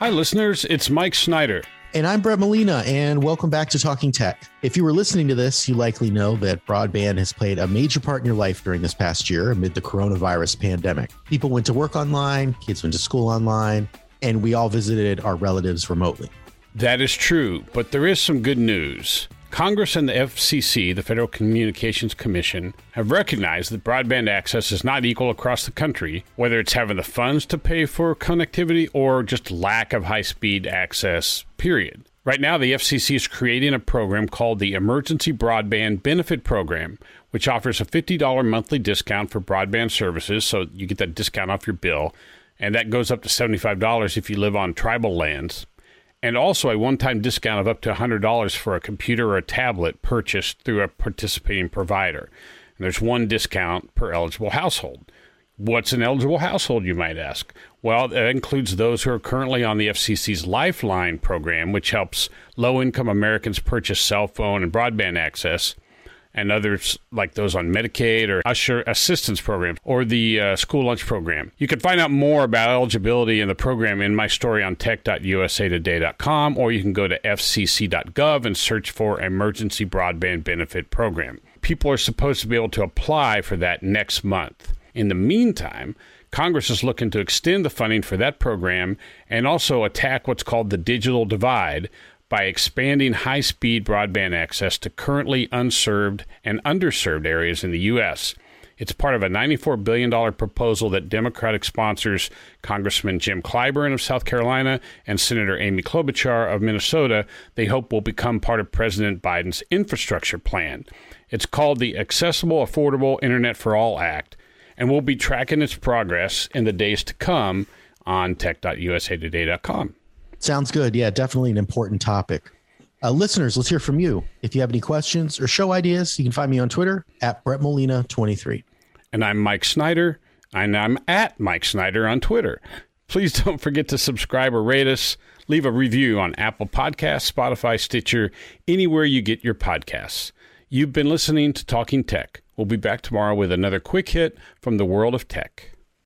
Hi, listeners. It's Mike Snyder. And I'm Brett Molina, and welcome back to Talking Tech. If you were listening to this, you likely know that broadband has played a major part in your life during this past year amid the coronavirus pandemic. People went to work online, kids went to school online, and we all visited our relatives remotely. That is true, but there is some good news. Congress and the FCC, the Federal Communications Commission, have recognized that broadband access is not equal across the country, whether it's having the funds to pay for connectivity or just lack of high speed access, period. Right now, the FCC is creating a program called the Emergency Broadband Benefit Program, which offers a $50 monthly discount for broadband services, so you get that discount off your bill, and that goes up to $75 if you live on tribal lands and also a one time discount of up to $100 for a computer or a tablet purchased through a participating provider. And there's one discount per eligible household. What's an eligible household, you might ask? Well, that includes those who are currently on the FCC's Lifeline program, which helps low income Americans purchase cell phone and broadband access and others like those on Medicaid or Usher assistance program or the uh, school lunch program. You can find out more about eligibility in the program in my story on tech.usatoday.com or you can go to fcc.gov and search for emergency broadband benefit program. People are supposed to be able to apply for that next month. In the meantime, Congress is looking to extend the funding for that program and also attack what's called the digital divide by expanding high speed broadband access to currently unserved and underserved areas in the U.S. It's part of a $94 billion proposal that Democratic sponsors Congressman Jim Clyburn of South Carolina and Senator Amy Klobuchar of Minnesota, they hope will become part of President Biden's infrastructure plan. It's called the Accessible Affordable Internet for All Act, and we'll be tracking its progress in the days to come on tech.usatoday.com. Sounds good. Yeah, definitely an important topic. Uh, listeners, let's hear from you. If you have any questions or show ideas, you can find me on Twitter at Brett Molina23. And I'm Mike Snyder, and I'm at Mike Snyder on Twitter. Please don't forget to subscribe or rate us. Leave a review on Apple Podcasts, Spotify, Stitcher, anywhere you get your podcasts. You've been listening to Talking Tech. We'll be back tomorrow with another quick hit from the world of tech.